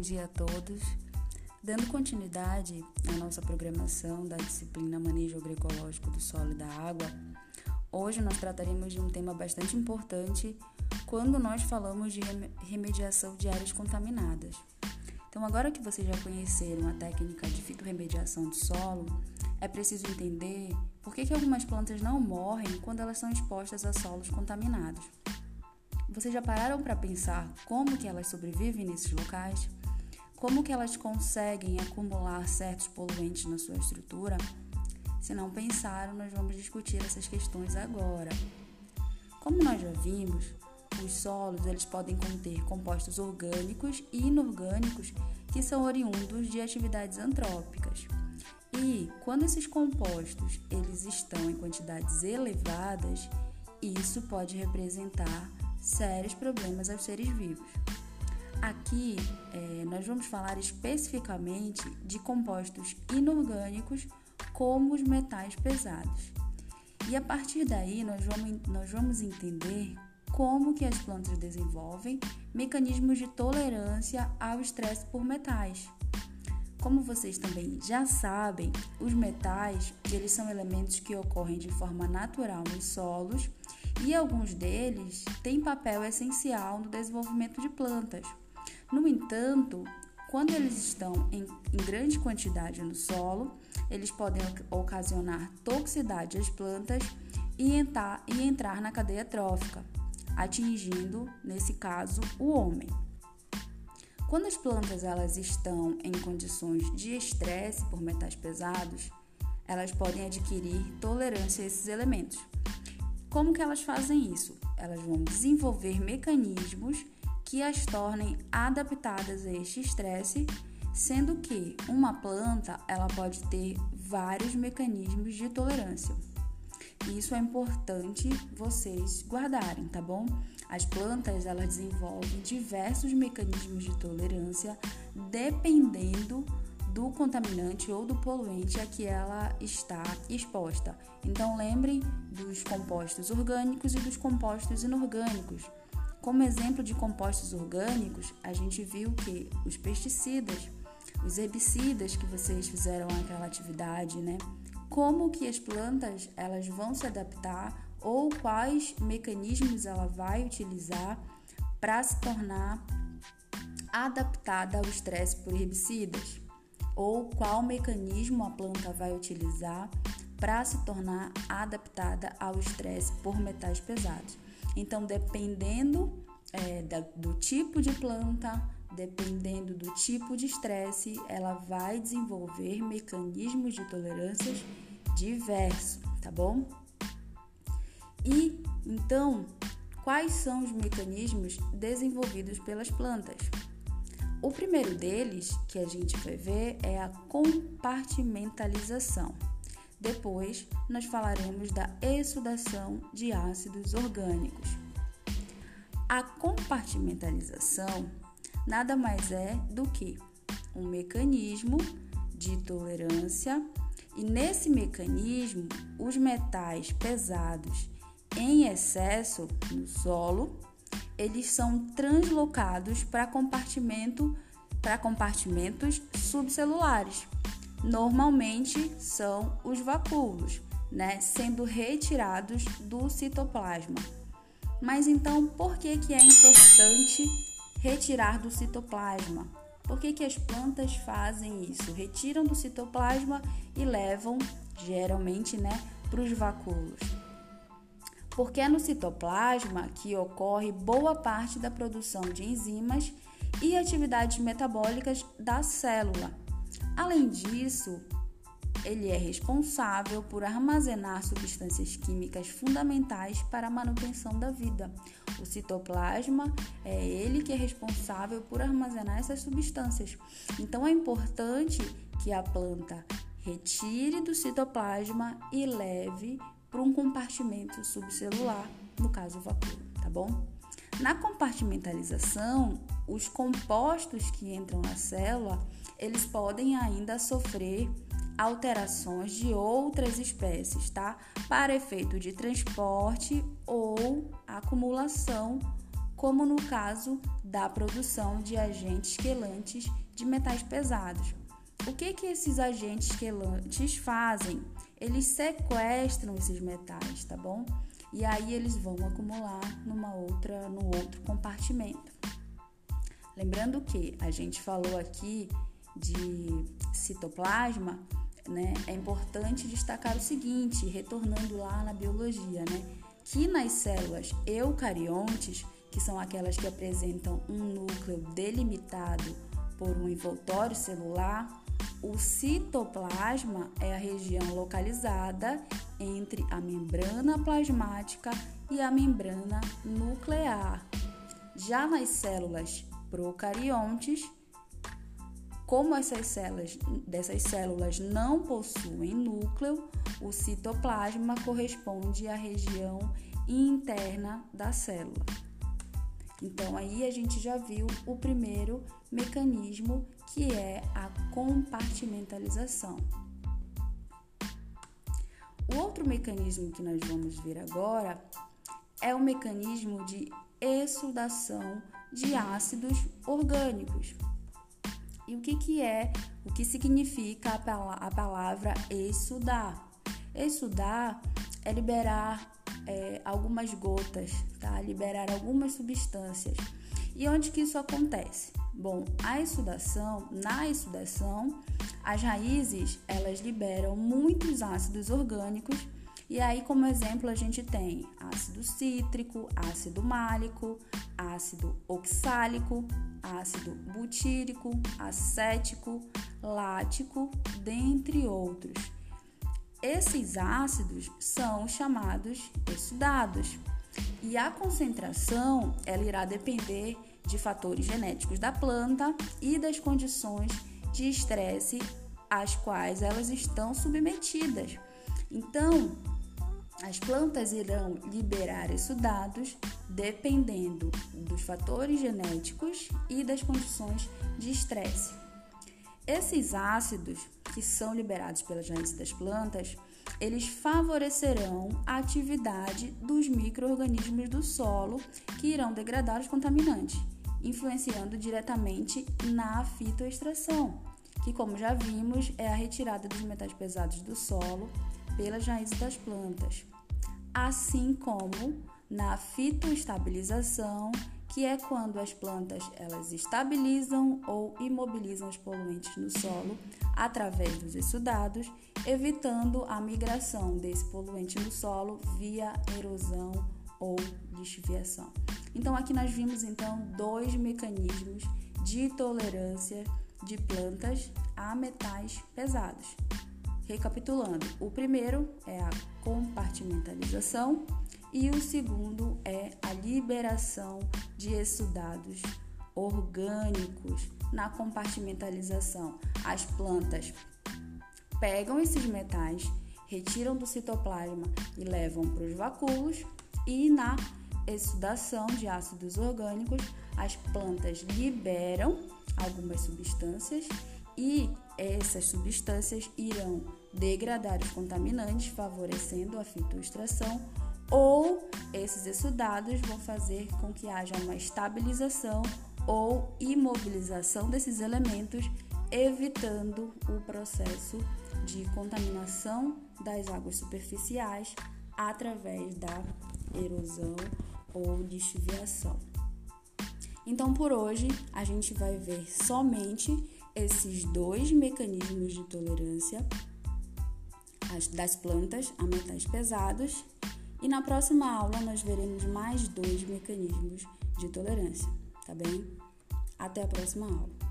dia a todos. Dando continuidade à nossa programação da disciplina Manejo Agroecológico do Solo e da Água, hoje nós trataremos de um tema bastante importante quando nós falamos de remediação de áreas contaminadas. Então, agora que vocês já conheceram a técnica de fitorremediação do solo, é preciso entender por que, que algumas plantas não morrem quando elas são expostas a solos contaminados. Vocês já pararam para pensar como que elas sobrevivem nesses locais? Como que elas conseguem acumular certos poluentes na sua estrutura? Se não pensaram, nós vamos discutir essas questões agora. Como nós já vimos, os solos eles podem conter compostos orgânicos e inorgânicos que são oriundos de atividades antrópicas. E quando esses compostos eles estão em quantidades elevadas, isso pode representar sérios problemas aos seres vivos. Aqui é, nós vamos falar especificamente de compostos inorgânicos como os metais pesados. E a partir daí nós vamos, nós vamos entender como que as plantas desenvolvem mecanismos de tolerância ao estresse por metais. Como vocês também já sabem, os metais eles são elementos que ocorrem de forma natural nos solos e alguns deles têm papel essencial no desenvolvimento de plantas. No entanto, quando eles estão em, em grande quantidade no solo, eles podem ocasionar toxicidade às plantas e entrar, e entrar na cadeia trófica, atingindo, nesse caso, o homem. Quando as plantas elas estão em condições de estresse por metais pesados, elas podem adquirir tolerância a esses elementos. Como que elas fazem isso? Elas vão desenvolver mecanismos que as tornem adaptadas a este estresse, sendo que uma planta ela pode ter vários mecanismos de tolerância. Isso é importante vocês guardarem, tá bom? As plantas elas desenvolvem diversos mecanismos de tolerância dependendo do contaminante ou do poluente a que ela está exposta. Então lembrem dos compostos orgânicos e dos compostos inorgânicos. Como exemplo de compostos orgânicos, a gente viu que os pesticidas, os herbicidas que vocês fizeram aquela atividade, né? Como que as plantas elas vão se adaptar ou quais mecanismos ela vai utilizar para se tornar adaptada ao estresse por herbicidas ou qual mecanismo a planta vai utilizar para se tornar adaptada ao estresse por metais pesados. Então, dependendo é, da, do tipo de planta, dependendo do tipo de estresse, ela vai desenvolver mecanismos de tolerâncias diversos, tá bom? E então, quais são os mecanismos desenvolvidos pelas plantas? O primeiro deles que a gente vai ver é a compartimentalização. Depois, nós falaremos da exudação de ácidos orgânicos. A compartimentalização nada mais é do que um mecanismo de tolerância, e nesse mecanismo, os metais pesados em excesso no solo eles são translocados para compartimento para compartimentos subcelulares. Normalmente são os vacúolos, né, sendo retirados do citoplasma. Mas então, por que que é importante retirar do citoplasma? Por que, que as plantas fazem isso? Retiram do citoplasma e levam, geralmente, né, para os vacúolos porque é no citoplasma que ocorre boa parte da produção de enzimas e atividades metabólicas da célula. Além disso, ele é responsável por armazenar substâncias químicas fundamentais para a manutenção da vida. O citoplasma é ele que é responsável por armazenar essas substâncias. Então é importante que a planta retire do citoplasma e leve para um compartimento subcelular, no caso o vacúolo, tá bom? Na compartimentalização, os compostos que entram na célula, eles podem ainda sofrer alterações de outras espécies, tá? Para efeito de transporte ou acumulação como no caso da produção de agentes quelantes de metais pesados. O que que esses agentes quelantes fazem? Eles sequestram esses metais, tá bom? E aí eles vão acumular numa outra, no outro compartimento. Lembrando que a gente falou aqui de citoplasma, né? É importante destacar o seguinte, retornando lá na biologia, né? Que nas células eucariontes, que são aquelas que apresentam um núcleo delimitado por um envoltório celular, o citoplasma é a região localizada entre a membrana plasmática e a membrana nuclear. Já nas células procariontes, como essas células, dessas células não possuem núcleo, o citoplasma corresponde à região interna da célula. Então aí a gente já viu o primeiro mecanismo que é a compartimentalização. O outro mecanismo que nós vamos ver agora é o mecanismo de exudação de ácidos orgânicos. E o que, que é, o que significa a palavra exudar? Exudar é liberar é, algumas gotas, tá? liberar algumas substâncias. E onde que isso acontece? Bom, a exudação, na exudação, as raízes elas liberam muitos ácidos orgânicos e aí como exemplo a gente tem ácido cítrico, ácido málico, ácido oxálico, ácido butírico, acético, lático, dentre outros. Esses ácidos são chamados exudados e a concentração ela irá depender de fatores genéticos da planta e das condições de estresse às quais elas estão submetidas. Então, as plantas irão liberar exudados dependendo dos fatores genéticos e das condições de estresse. Esses ácidos que são liberados pelas raízes das plantas, eles favorecerão a atividade dos micro-organismos do solo que irão degradar os contaminantes, influenciando diretamente na fitoextração, que, como já vimos, é a retirada dos metais pesados do solo pelas raízes das plantas, assim como na fitoestabilização, que é quando as plantas elas estabilizam ou imobilizam os poluentes no solo através dos exudados, evitando a migração desse poluente no solo via erosão ou lixiviação. Então aqui nós vimos então dois mecanismos de tolerância de plantas a metais pesados. Recapitulando, o primeiro é a compartimentalização e o segundo é a liberação de exudados orgânicos na compartimentalização. As plantas pegam esses metais, retiram do citoplasma e levam para os vacúolos e na exudação de ácidos orgânicos, as plantas liberam algumas substâncias e essas substâncias irão degradar os contaminantes, favorecendo a fitoextração ou esses exudados vão fazer com que haja uma estabilização ou imobilização desses elementos, evitando o processo de contaminação das águas superficiais através da erosão ou lixiviação. Então, por hoje, a gente vai ver somente esses dois mecanismos de tolerância das plantas a metais pesados e na próxima aula nós veremos mais dois mecanismos de tolerância, tá bem? Até a próxima aula.